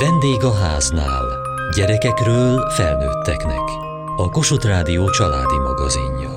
Vendég a háznál. Gyerekekről felnőtteknek. A Kossuth Rádió családi magazinja.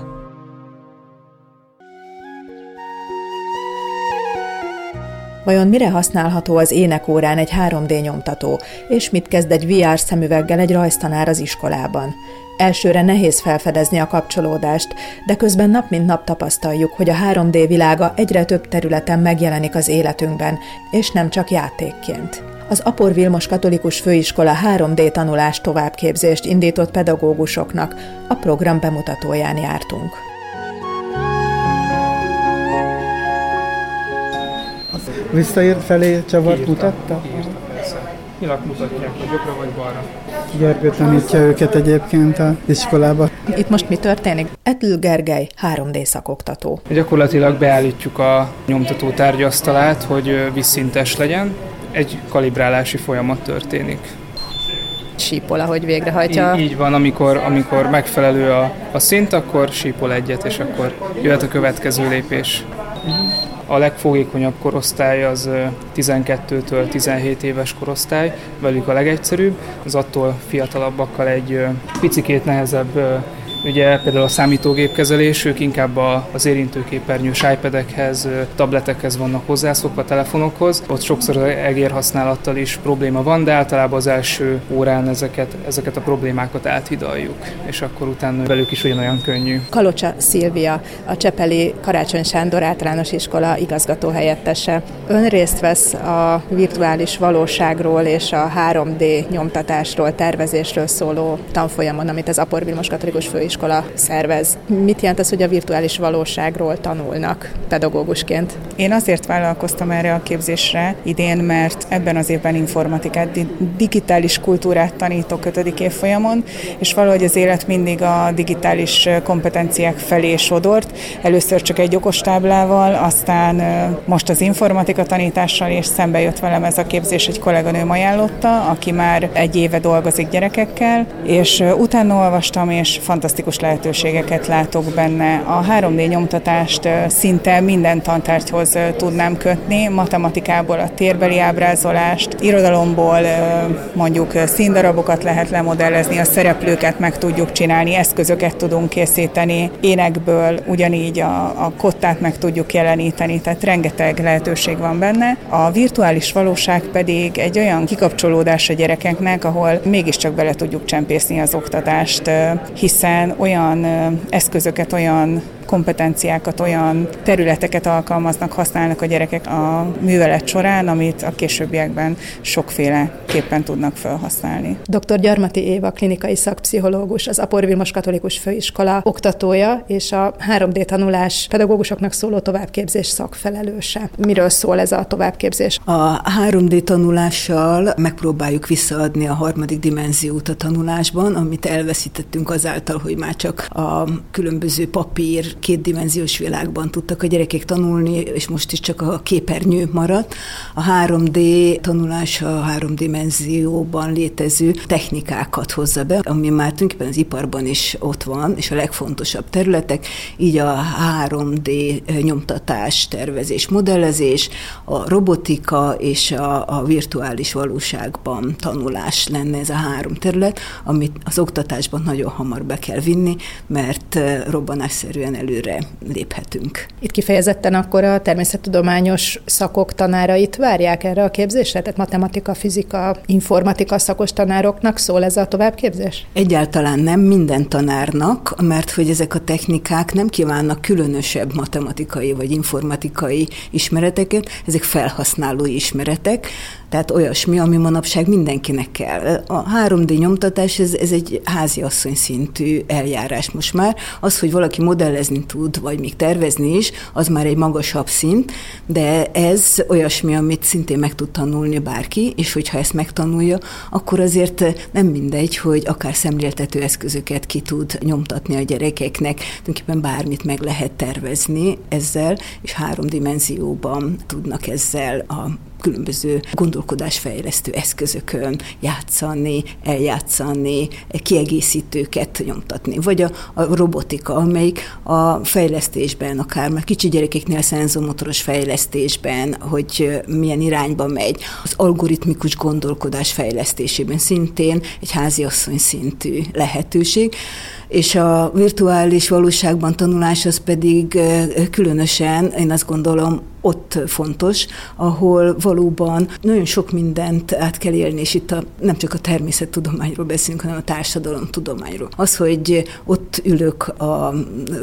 Vajon mire használható az énekórán egy 3D nyomtató, és mit kezd egy VR szemüveggel egy rajztanár az iskolában? Elsőre nehéz felfedezni a kapcsolódást, de közben nap mint nap tapasztaljuk, hogy a 3D világa egyre több területen megjelenik az életünkben, és nem csak játékként. Az Apor Vilmos Katolikus Főiskola 3D tanulás továbbképzést indított pedagógusoknak, a program bemutatóján jártunk. Visszaírt felé csavart mutatta? Nyilak mutatják, hogy jobbra vagy balra. Gergő tanítja őket egyébként a iskolába. Itt most mi történik? Etül Gergely, 3D szakoktató. Gyakorlatilag beállítjuk a nyomtató tárgyasztalát, hogy vízszintes legyen. Egy kalibrálási folyamat történik. Sípol, ahogy végrehajtja. Így, így van, amikor, amikor megfelelő a, a szint, akkor sípol egyet, és akkor jöhet a következő lépés. A legfogékonyabb korosztály az 12-től 17 éves korosztály, velük a legegyszerűbb, az attól fiatalabbakkal egy picikét nehezebb Ugye például a számítógépkezelés, ők inkább az érintőképernyős iPad-ekhez, tabletekhez vannak hozzászokva, telefonokhoz. Ott sokszor az egérhasználattal is probléma van, de általában az első órán ezeket, ezeket a problémákat áthidaljuk, és akkor utána velük is ugyanolyan könnyű. Kalocsa Szilvia, a Csepeli Karácsony Sándor általános iskola igazgató helyettese. Ön részt vesz a virtuális valóságról és a 3D nyomtatásról, tervezésről szóló tanfolyamon, amit az Apor Vilmos Katolikus Főiskola iskola szervez. Mit jelent az, hogy a virtuális valóságról tanulnak pedagógusként? Én azért vállalkoztam erre a képzésre idén, mert ebben az évben informatikát, digitális kultúrát tanítok 5. évfolyamon, és valahogy az élet mindig a digitális kompetenciák felé sodort. Először csak egy okostáblával, aztán most az informatika tanítással, és szembe jött velem ez a képzés, egy kolléganőm ajánlotta, aki már egy éve dolgozik gyerekekkel, és utána olvastam, és fantasztikus fantasztikus lehetőségeket látok benne. A 3D nyomtatást szinte minden tantárgyhoz tudnám kötni, matematikából a térbeli ábrázolást, irodalomból mondjuk színdarabokat lehet lemodellezni, a szereplőket meg tudjuk csinálni, eszközöket tudunk készíteni, énekből ugyanígy a, a kottát meg tudjuk jeleníteni, tehát rengeteg lehetőség van benne. A virtuális valóság pedig egy olyan kikapcsolódás a gyerekeknek, ahol mégiscsak bele tudjuk csempészni az oktatást, hiszen olyan eszközöket, olyan kompetenciákat, olyan területeket alkalmaznak, használnak a gyerekek a művelet során, amit a későbbiekben sokféleképpen tudnak felhasználni. Dr. Gyarmati Éva, klinikai szakpszichológus, az Apor Vilmos Katolikus Főiskola oktatója és a 3D tanulás pedagógusoknak szóló továbbképzés szakfelelőse. Miről szól ez a továbbképzés? A 3D tanulással megpróbáljuk visszaadni a harmadik dimenziót a tanulásban, amit elveszítettünk azáltal, hogy már csak a különböző papír, kétdimenziós világban tudtak a gyerekek tanulni, és most is csak a képernyő maradt. A 3D tanulás a három dimenzióban létező technikákat hozza be, ami már tulajdonképpen az iparban is ott van, és a legfontosabb területek, így a 3D nyomtatás, tervezés, modellezés, a robotika és a, a virtuális valóságban tanulás lenne ez a három terület, amit az oktatásban nagyon hamar be kell vinni, mert robbanásszerűen előre léphetünk. Itt kifejezetten akkor a természettudományos szakok tanárait várják erre a képzésre? Tehát matematika, fizika, informatika szakos tanároknak szól ez a továbbképzés? Egyáltalán nem minden tanárnak, mert hogy ezek a technikák nem kívánnak különösebb matematikai vagy informatikai ismereteket, ezek felhasználói ismeretek, tehát olyasmi, ami manapság mindenkinek kell. A 3D nyomtatás, ez, ez egy háziasszony szintű eljárás most már. Az, hogy valaki modellezni tud, vagy még tervezni is, az már egy magasabb szint, de ez olyasmi, amit szintén meg tud tanulni bárki, és hogyha ezt megtanulja, akkor azért nem mindegy, hogy akár szemléltető eszközöket ki tud nyomtatni a gyerekeknek, tulajdonképpen bármit meg lehet tervezni ezzel, és három dimenzióban tudnak ezzel a különböző gondolkodásfejlesztő eszközökön játszani, eljátszani, kiegészítőket nyomtatni. Vagy a, a robotika, amelyik a fejlesztésben, akár már kicsi gyerekeknél szenzomotoros fejlesztésben, hogy milyen irányba megy, az algoritmikus gondolkodás fejlesztésében szintén egy háziasszony szintű lehetőség és a virtuális valóságban tanulás az pedig különösen, én azt gondolom, ott fontos, ahol valóban nagyon sok mindent át kell élni, és itt a, nem csak a természettudományról beszélünk, hanem a társadalomtudományról. Az, hogy ott ülök a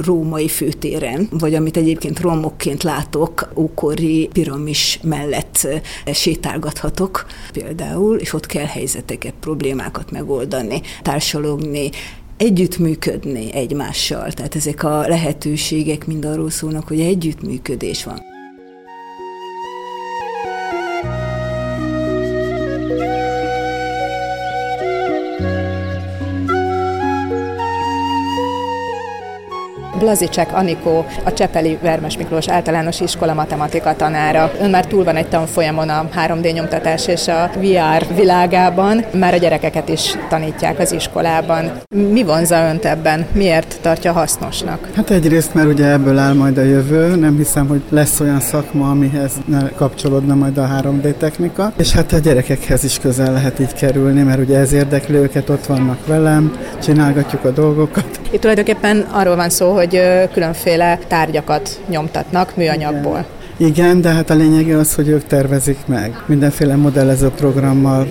római főtéren, vagy amit egyébként romokként látok, ókori piramis mellett sétálgathatok például, és ott kell helyzeteket, problémákat megoldani, társalogni, együttműködni egymással. Tehát ezek a lehetőségek mind arról szólnak, hogy együttműködés van. Blazicek Anikó, a Csepeli Vermes Miklós általános iskola matematika tanára. Ön már túl van egy tanfolyamon a 3D nyomtatás és a VR világában, már a gyerekeket is tanítják az iskolában. Mi vonza önt ebben? Miért tartja hasznosnak? Hát egyrészt, mert ugye ebből áll majd a jövő, nem hiszem, hogy lesz olyan szakma, amihez ne kapcsolódna majd a 3D technika, és hát a gyerekekhez is közel lehet így kerülni, mert ugye ez érdekli őket, ott vannak velem, csinálgatjuk a dolgokat. Itt tulajdonképpen arról van szó, hogy különféle tárgyakat nyomtatnak műanyagból. Igen. De hát a lényege az, hogy ők tervezik meg. Mindenféle modellező programmal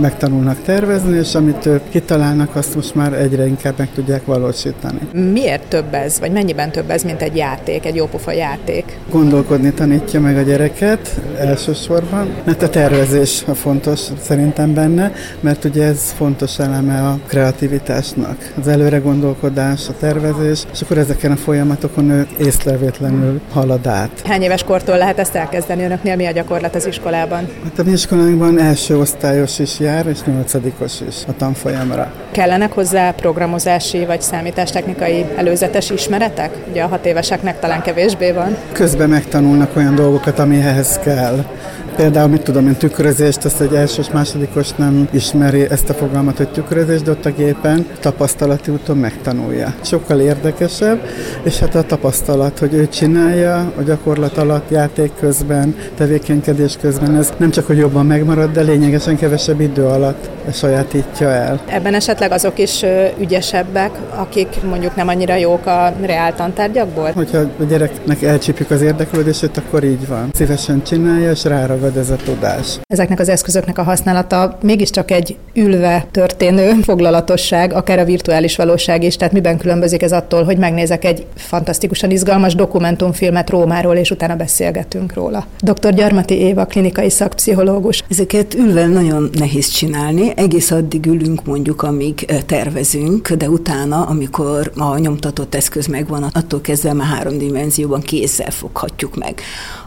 megtanulnak tervezni, és amit ők kitalálnak, azt most már egyre inkább meg tudják valósítani. Miért több ez, vagy mennyiben több ez, mint egy játék, egy jópofa játék? Gondolkodni tanítja meg a gyereket elsősorban, mert a tervezés a fontos szerintem benne, mert ugye ez fontos eleme a kreativitásnak. Az előre gondolkodás, a tervezés, és akkor ezeken a folyamatokon ő észrevétlenül halad át. Hány éves kor kortól lehet ezt elkezdeni? Önöknél mi a gyakorlat az iskolában? Hát a mi iskolánkban első osztályos is jár, és nyolcadikos is a tanfolyamra. Kellenek hozzá programozási vagy számítástechnikai előzetes ismeretek? Ugye a hat éveseknek talán kevésbé van. Közben megtanulnak olyan dolgokat, amihez kell. Például, mit tudom én, tükrözést, azt egy elsős, másodikos nem ismeri ezt a fogalmat, hogy tükrözés, de ott a gépen tapasztalati úton megtanulja. Sokkal érdekesebb, és hát a tapasztalat, hogy ő csinálja a gyakorlat alatt, játék közben, tevékenykedés közben, ez nem csak, hogy jobban megmarad, de lényegesen kevesebb idő alatt sajátítja el. Ebben esetleg azok is ügyesebbek, akik mondjuk nem annyira jók a reál tantárgyakból? Hogyha a gyereknek elcsípjük az érdeklődését, akkor így van. Szívesen csinálja, és ráragad ez a tudás. Ezeknek az eszközöknek a használata mégiscsak egy ülve történő foglalatosság, akár a virtuális valóság is. Tehát miben különbözik ez attól, hogy megnézek egy fantasztikusan izgalmas dokumentumfilmet Rómáról, és utána beszélgetünk róla. Dr. Gyarmati Éva, klinikai szakpszichológus. Ezeket ülve nagyon nehéz csinálni, egész addig ülünk mondjuk, amíg tervezünk, de utána, amikor a nyomtatott eszköz megvan, attól kezdve már három dimenzióban kézzel foghatjuk meg.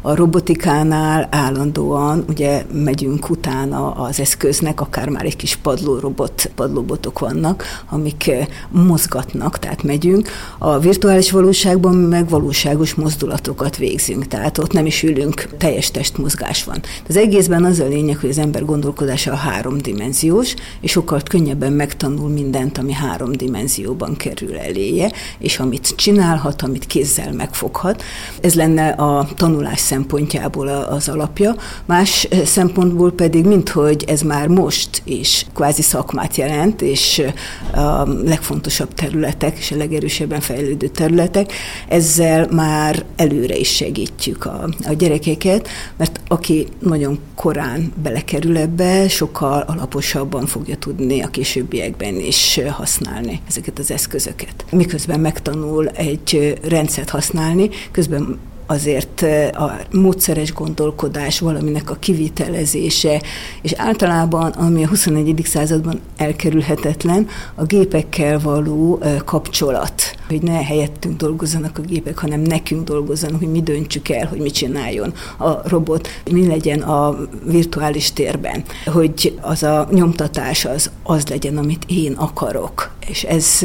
A robotikánál állandóan ugye megyünk utána az eszköznek, akár már egy kis padlórobot, padlóbotok vannak, amik mozgatnak, tehát megyünk. A virtuális valóságban meg valóságos mozdulatokat végzünk, tehát ott nem is ülünk, teljes testmozgás van. Az egészben az a lényeg, hogy az ember gondolkodása a három dimenzió, dimenziós, és sokkal könnyebben megtanul mindent, ami három dimenzióban kerül eléje, és amit csinálhat, amit kézzel megfoghat. Ez lenne a tanulás szempontjából az alapja. Más szempontból pedig, minthogy ez már most is kvázi szakmát jelent, és a legfontosabb területek, és a legerősebben fejlődő területek, ezzel már előre is segítjük a, a gyerekeket, mert aki nagyon korán belekerül ebbe, sokkal alaposabb jobban fogja tudni a későbbiekben is használni ezeket az eszközöket. Miközben megtanul egy rendszert használni, közben azért a módszeres gondolkodás, valaminek a kivitelezése, és általában, ami a 21. században elkerülhetetlen, a gépekkel való kapcsolat, hogy ne helyettünk dolgozzanak a gépek, hanem nekünk dolgozzanak, hogy mi döntsük el, hogy mit csináljon a robot, mi legyen a virtuális térben, hogy az a nyomtatás az, az legyen, amit én akarok. És ez,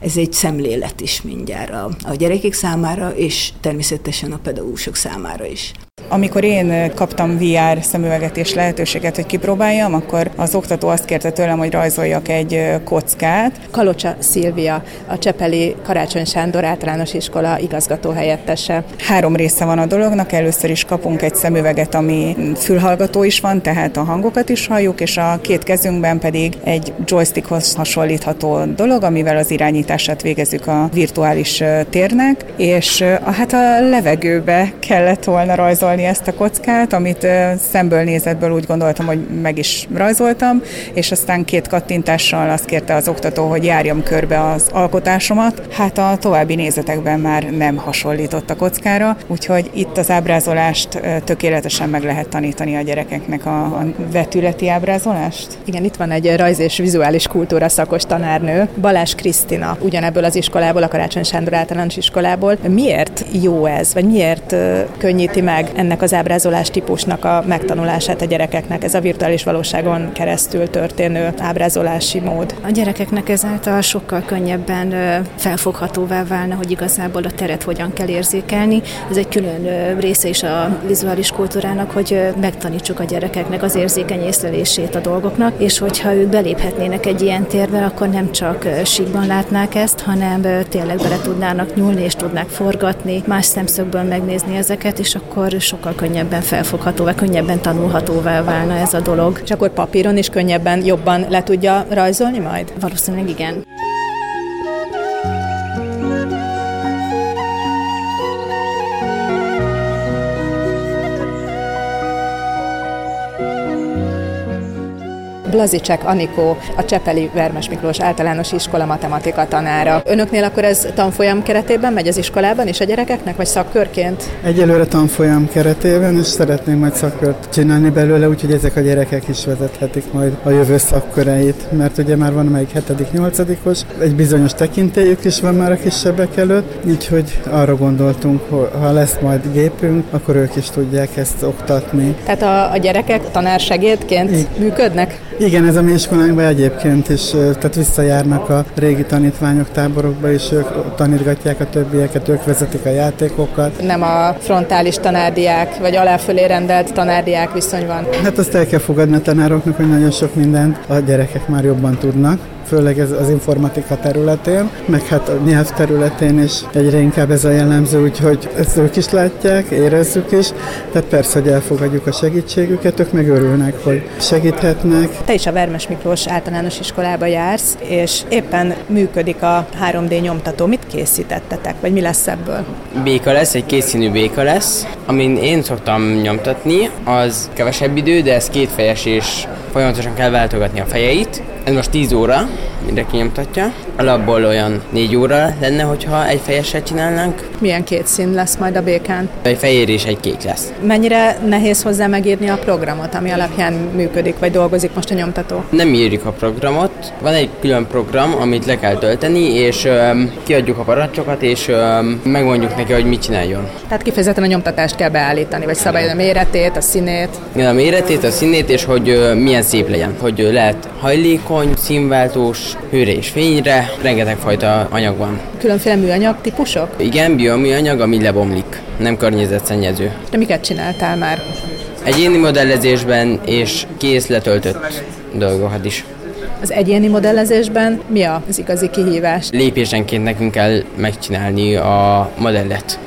ez egy szemlélet is mindjárt a, a gyerekek számára, és természetesen a pedagógusok számára is. Amikor én kaptam VR szemüveget és lehetőséget, hogy kipróbáljam, akkor az oktató azt kérte tőlem, hogy rajzoljak egy kockát. Kalocsa Szilvia, a Csepeli Karácsony Sándor általános iskola igazgató helyettese. Három része van a dolognak, először is kapunk egy szemüveget, ami fülhallgató is van, tehát a hangokat is halljuk, és a két kezünkben pedig egy joystickhoz hasonlítható dolog, amivel az irányítását végezzük a virtuális térnek, és hát a levegőbe kellett volna rajzolni ezt a kockát, amit szemből nézetből úgy gondoltam, hogy meg is rajzoltam, és aztán két kattintással azt kérte az oktató, hogy járjam körbe az alkotásomat. Hát a további nézetekben már nem hasonlított a kockára, úgyhogy itt az ábrázolást tökéletesen meg lehet tanítani a gyerekeknek a, vetületi ábrázolást. Igen, itt van egy rajz és vizuális kultúra szakos tanárnő, Balázs Krisztina, ugyanebből az iskolából, a Karácsony Sándor általános iskolából. Miért jó ez, vagy miért könnyíti meg ennek az ábrázolás típusnak a megtanulását a gyerekeknek, ez a virtuális valóságon keresztül történő ábrázolási mód? A gyerekeknek ezáltal sokkal könnyebben felfoghatóvá válna, hogy igazából a teret hogyan kell érzékelni. Ez egy külön része is a vizuális kultúrának, hogy megtanítsuk a gyerekeknek az érzékeny észlelését a dolgoknak, és hogyha ők beléphetnének egy ilyen térbe, akkor nem csak síkban látnák ezt, hanem tényleg bele tudnának nyúlni, és tudnák forgatni, más szemszögből megnézni ezeket, és akkor sokkal könnyebben felfoghatóvá, könnyebben tanulhatóvá válna ez a dolog. És akkor papíron is könnyebben, jobban le tudja rajzolni majd? Valószínűleg igen. Blazicek Anikó, a Csepeli Vermes Miklós általános iskola matematika tanára. Önöknél akkor ez tanfolyam keretében megy az iskolában és a gyerekeknek, vagy szakkörként? Egyelőre tanfolyam keretében, és szeretném majd szakkört csinálni belőle, úgyhogy ezek a gyerekek is vezethetik majd a jövő szakköreit, mert ugye már van amelyik 7 nyolcadikos, egy bizonyos tekintélyük is van már a kisebbek előtt, úgyhogy arra gondoltunk, hogy ha lesz majd gépünk, akkor ők is tudják ezt oktatni. Tehát a, a gyerekek tanársegédként I- működnek? Igen, ez a mi iskolánkban egyébként is, tehát visszajárnak a régi tanítványok táborokba, és ők tanítgatják a többieket, ők vezetik a játékokat. Nem a frontális tanárdiák, vagy aláfölé rendelt tanárdiák viszony van. Hát azt el kell fogadni a tanároknak, hogy nagyon sok mindent a gyerekek már jobban tudnak főleg ez az informatika területén, meg hát a nyelv területén is egyre inkább ez a jellemző, úgyhogy ezt ők is látják, érezzük is, tehát persze, hogy elfogadjuk a segítségüket, ők meg örülnek, hogy segíthetnek. Te is a Vermes Miklós általános iskolába jársz, és éppen működik a 3D nyomtató. Mit készítettetek, vagy mi lesz ebből? Béka lesz, egy kétszínű béka lesz, amin én szoktam nyomtatni, az kevesebb idő, de ez kétfejes és folyamatosan kell váltogatni a fejeit. Ez most 10 óra, mindenki nyomtatja. Alapból olyan 4 óra lenne, hogyha egy fejeset csinálnánk. Milyen két szín lesz majd a békán? Egy fehér és egy kék lesz. Mennyire nehéz hozzá megírni a programot, ami alapján működik, vagy dolgozik most a nyomtató? Nem írjuk a programot. Van egy külön program, amit le kell tölteni, és öm, kiadjuk a parancsokat, és öm, megmondjuk neki, hogy mit csináljon. Tehát kifejezetten a nyomtatást kell beállítani, vagy szabályozni a méretét, a színét? Igen, a méretét, a színét, és hogy ö, milyen szép legyen. Hogy ö, lehet hajlékony, színváltós, hőre és fényre, rengeteg fajta anyag van. Különféle műanyag típusok? Igen, bioműanyag, ami lebomlik, nem környezetszennyező. De miket csináltál már? Egyéni modellezésben és kész letöltött dolgokat is. Az egyéni modellezésben mi az igazi kihívás? Lépésenként nekünk kell megcsinálni a modellet.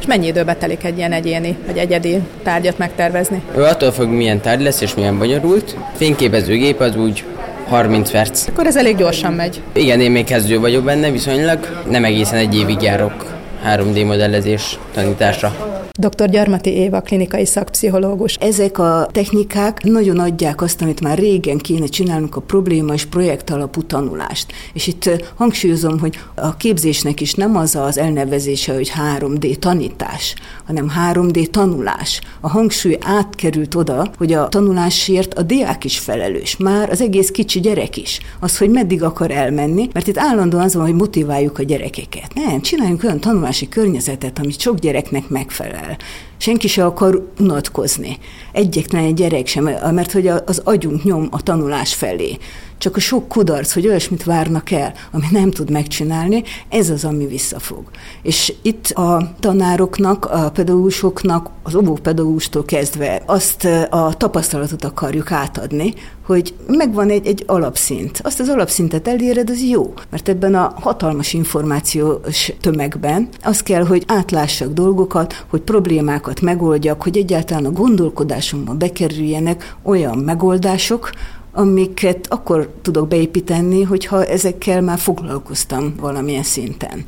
És mennyi időbe telik egy ilyen egyéni vagy egyedi tárgyat megtervezni? Ő attól függ, milyen tárgy lesz és milyen bonyolult. Fényképezőgép az úgy 30 perc. Akkor ez elég gyorsan megy. Igen, én még kezdő vagyok benne viszonylag. Nem egészen egy évig járok 3D modellezés tanításra. Dr. Gyarmati Éva, klinikai szakpszichológus. Ezek a technikák nagyon adják azt, amit már régen kéne csinálnunk, a probléma és projekt alapú tanulást. És itt hangsúlyozom, hogy a képzésnek is nem az az elnevezése, hogy 3D tanítás, hanem 3D tanulás. A hangsúly átkerült oda, hogy a tanulásért a diák is felelős, már az egész kicsi gyerek is. Az, hogy meddig akar elmenni, mert itt állandóan az van, hogy motiváljuk a gyerekeket. Nem, csináljunk olyan tanulási környezetet, ami sok gyereknek megfelel senki se akar unatkozni. Egyetlen egy gyerek sem, mert hogy az agyunk nyom a tanulás felé csak a sok kudarc, hogy olyasmit várnak el, amit nem tud megcsinálni, ez az, ami visszafog. És itt a tanároknak, a pedagógusoknak, az óvópedagógustól kezdve azt a tapasztalatot akarjuk átadni, hogy megvan egy, egy alapszint. Azt az alapszintet eléred, az jó, mert ebben a hatalmas információs tömegben az kell, hogy átlássak dolgokat, hogy problémákat megoldjak, hogy egyáltalán a gondolkodásunkba bekerüljenek olyan megoldások, amiket akkor tudok beépíteni, hogyha ezekkel már foglalkoztam valamilyen szinten.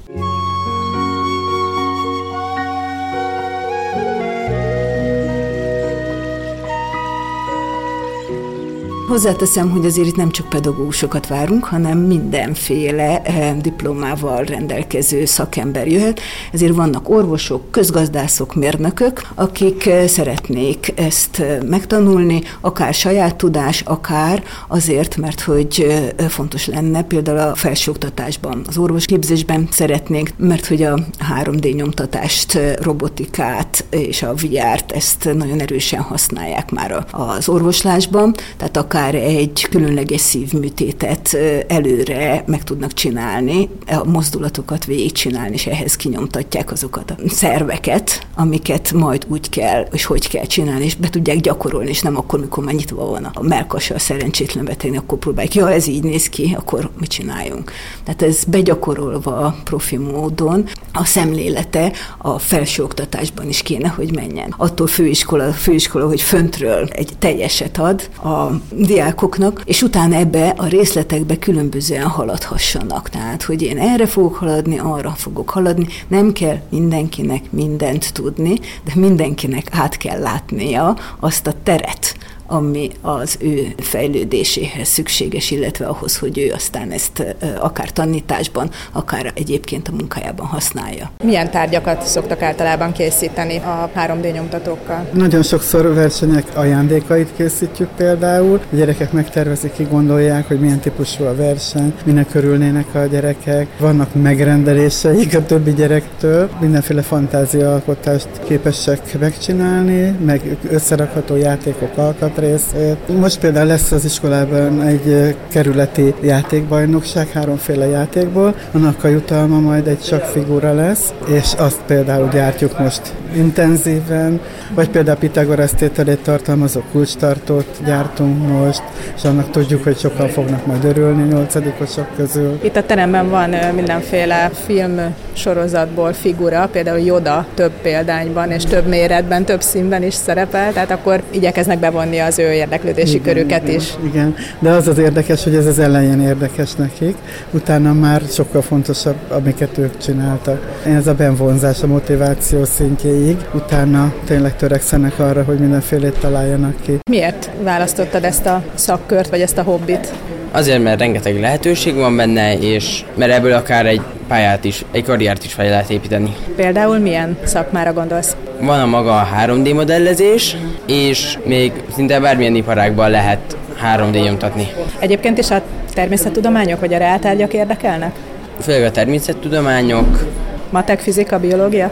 Hozzáteszem, hogy azért itt nem csak pedagógusokat várunk, hanem mindenféle eh, diplomával rendelkező szakember jöhet. Ezért vannak orvosok, közgazdászok, mérnökök, akik eh, szeretnék ezt eh, megtanulni, akár saját tudás, akár azért, mert hogy fontos lenne például a felsőoktatásban, az orvosképzésben szeretnénk, mert hogy a 3D nyomtatást, robotikát és a VR-t ezt nagyon erősen használják már az orvoslásban, tehát akár akár egy különleges szívműtétet előre meg tudnak csinálni, a mozdulatokat végigcsinálni, és ehhez kinyomtatják azokat a szerveket, amiket majd úgy kell, és hogy kell csinálni, és be tudják gyakorolni, és nem akkor, mikor már nyitva van a melkasa a szerencsétlen betegnek, akkor próbálják, ja, ez így néz ki, akkor mit csináljunk. Tehát ez begyakorolva profi módon a szemlélete a felsőoktatásban is kéne, hogy menjen. Attól főiskola, főiskola, hogy föntről egy teljeset ad a diákoknak, és utána ebbe a részletekbe különbözően haladhassanak. Tehát, hogy én erre fogok haladni, arra fogok haladni, nem kell mindenkinek mindent tudni, de mindenkinek át kell látnia azt a teret, ami az ő fejlődéséhez szükséges, illetve ahhoz, hogy ő aztán ezt akár tanításban, akár egyébként a munkájában használja. Milyen tárgyakat szoktak általában készíteni a 3D nyomtatókkal? Nagyon sokszor versenyek ajándékait készítjük például. A gyerekek megtervezik, ki gondolják, hogy milyen típusú a verseny, minek örülnének a gyerekek. Vannak megrendeléseik a többi gyerektől, mindenféle fantáziaalkotást képesek megcsinálni, meg összerakható játékok alkat részét. Most például lesz az iskolában egy kerületi játékbajnokság, háromféle játékból, annak a jutalma majd egy csak figura lesz, és azt például gyártjuk most intenzíven, vagy például Pitagoras tételét tartalmazó kulcstartót gyártunk most, és annak tudjuk, hogy sokan fognak majd örülni nyolcadikosok közül. Itt a teremben van mindenféle film sorozatból figura, például Joda több példányban és több méretben, több színben is szerepel, tehát akkor igyekeznek bevonni az ő érdeklődési igen, körüket igen, is. Igen, de az az érdekes, hogy ez az elején érdekes nekik, utána már sokkal fontosabb, amiket ők csináltak. Ez a benvonzás, a motiváció szintjéig, utána tényleg törekszenek arra, hogy mindenfélét találjanak ki. Miért választottad ezt a szakkört, vagy ezt a hobbit? Azért, mert rengeteg lehetőség van benne, és mert ebből akár egy pályát is, egy karriert is fel lehet építeni. Például milyen szakmára gondolsz? Van a maga a 3D modellezés, és még szinte bármilyen iparágban lehet 3D nyomtatni. Egyébként is a természettudományok vagy a reáltárgyak érdekelnek? Főleg a természettudományok. Matek, fizika, biológia?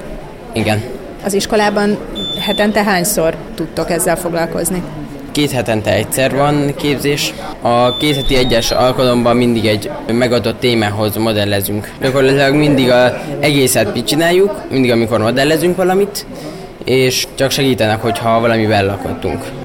Igen. Az iskolában hetente hányszor tudtok ezzel foglalkozni? Két hetente egyszer van képzés. A két heti egyes alkalomban mindig egy megadott témához modellezünk. Gyakorlatilag mindig az egészet mit csináljuk, mindig amikor modellezünk valamit, és csak segítenek, hogyha valamivel lakottunk.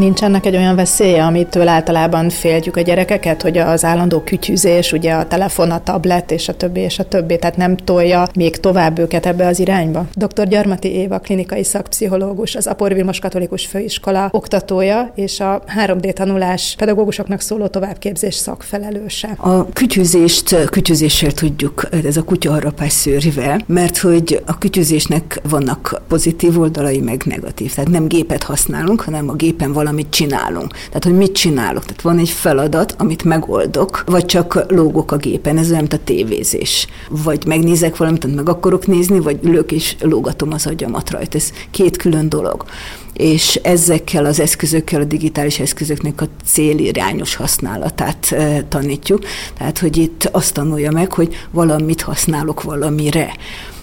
Nincs ennek egy olyan veszélye, amitől általában féltjük a gyerekeket, hogy az állandó kütyüzés, ugye a telefon, a tablet és a többi és a többi, tehát nem tolja még tovább őket ebbe az irányba. Dr. Gyarmati Éva, klinikai szakpszichológus, az Apor Vilmos Katolikus Főiskola oktatója és a 3D tanulás pedagógusoknak szóló továbbképzés szakfelelőse. A kütyüzést kütyüzéssel tudjuk, ez a kutyaharapás szőrivel, mert hogy a kütyüzésnek vannak pozitív oldalai, meg negatív. Tehát nem gépet használunk, hanem a gépen valamit csinálunk. Tehát, hogy mit csinálok? Tehát van egy feladat, amit megoldok, vagy csak lógok a gépen, ez olyan, mint a tévézés. Vagy megnézek valamit, amit meg akarok nézni, vagy ülök és lógatom az agyamat rajta. Ez két külön dolog. és ezekkel az eszközökkel, a digitális eszközöknek a célirányos használatát tanítjuk. Tehát, hogy itt azt tanulja meg, hogy valamit használok valamire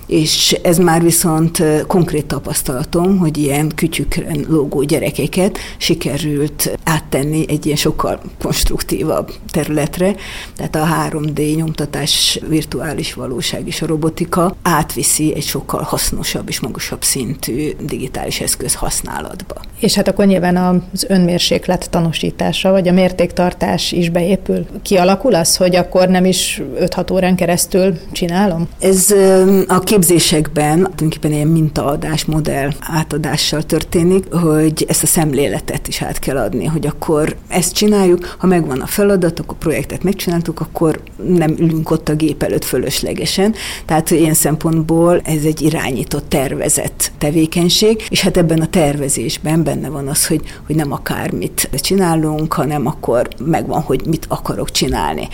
és ez már viszont konkrét tapasztalatom, hogy ilyen kütyükön lógó gyerekeket sikerült áttenni egy ilyen sokkal konstruktívabb területre, tehát a 3D nyomtatás, virtuális valóság és a robotika átviszi egy sokkal hasznosabb és magasabb szintű digitális eszköz használatba. És hát akkor nyilván az önmérséklet tanúsítása, vagy a mértéktartás is beépül. Kialakul az, hogy akkor nem is 5-6 órán keresztül csinálom? Ez a képzésekben tulajdonképpen ilyen mintaadás, modell átadással történik, hogy ezt a szemléletet is át kell adni, hogy akkor ezt csináljuk, ha megvan a feladat, akkor projektet megcsináltuk, akkor nem ülünk ott a gép előtt fölöslegesen. Tehát ilyen szempontból ez egy irányított, tervezett tevékenység, és hát ebben a tervezésben benne van az, hogy, hogy nem akármit csinálunk, hanem akkor megvan, hogy mit akarok csinálni.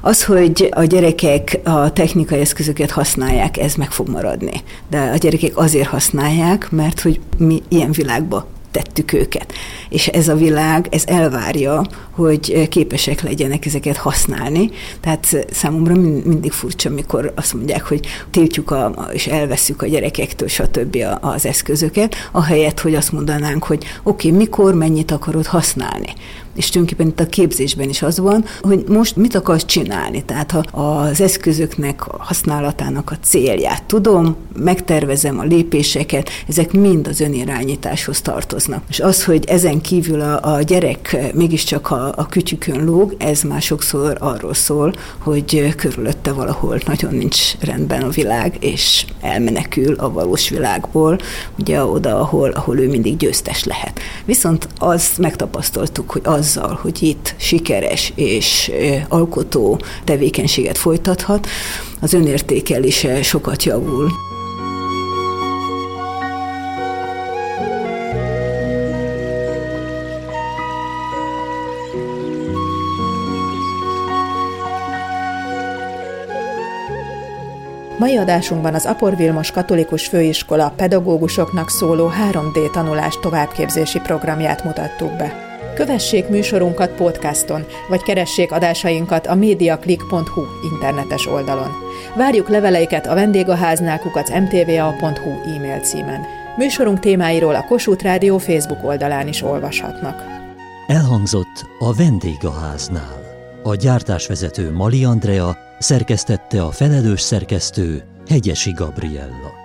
Az, hogy a gyerekek a technikai eszközöket használják, ez meg maradni. De a gyerekek azért használják, mert hogy mi ilyen világba tettük őket. És ez a világ, ez elvárja, hogy képesek legyenek ezeket használni. Tehát számomra mindig furcsa, amikor azt mondják, hogy tiltjuk a, és elveszük a gyerekektől, stb. az eszközöket, ahelyett, hogy azt mondanánk, hogy oké, okay, mikor, mennyit akarod használni és tulajdonképpen itt a képzésben is az van, hogy most mit akarsz csinálni. Tehát ha az eszközöknek a használatának a célját tudom, megtervezem a lépéseket, ezek mind az önirányításhoz tartoznak. És az, hogy ezen kívül a, a gyerek mégiscsak a, a kütyükön lóg, ez már sokszor arról szól, hogy körülötte valahol nagyon nincs rendben a világ, és elmenekül a valós világból, ugye oda, ahol, ahol ő mindig győztes lehet. Viszont azt megtapasztaltuk, hogy az azzal, hogy itt sikeres és alkotó tevékenységet folytathat, az önértékelése sokat javul. Mai adásunkban az Apor Vilmos Katolikus Főiskola pedagógusoknak szóló 3D tanulás továbbképzési programját mutattuk be. Kövessék műsorunkat podcaston, vagy keressék adásainkat a mediaclick.hu internetes oldalon. Várjuk leveleiket a vendégháznál kukac mtva.hu e-mail címen. Műsorunk témáiról a Kossuth Rádió Facebook oldalán is olvashatnak. Elhangzott a vendégháznál. A gyártásvezető Mali Andrea szerkesztette a felelős szerkesztő Hegyesi Gabriella.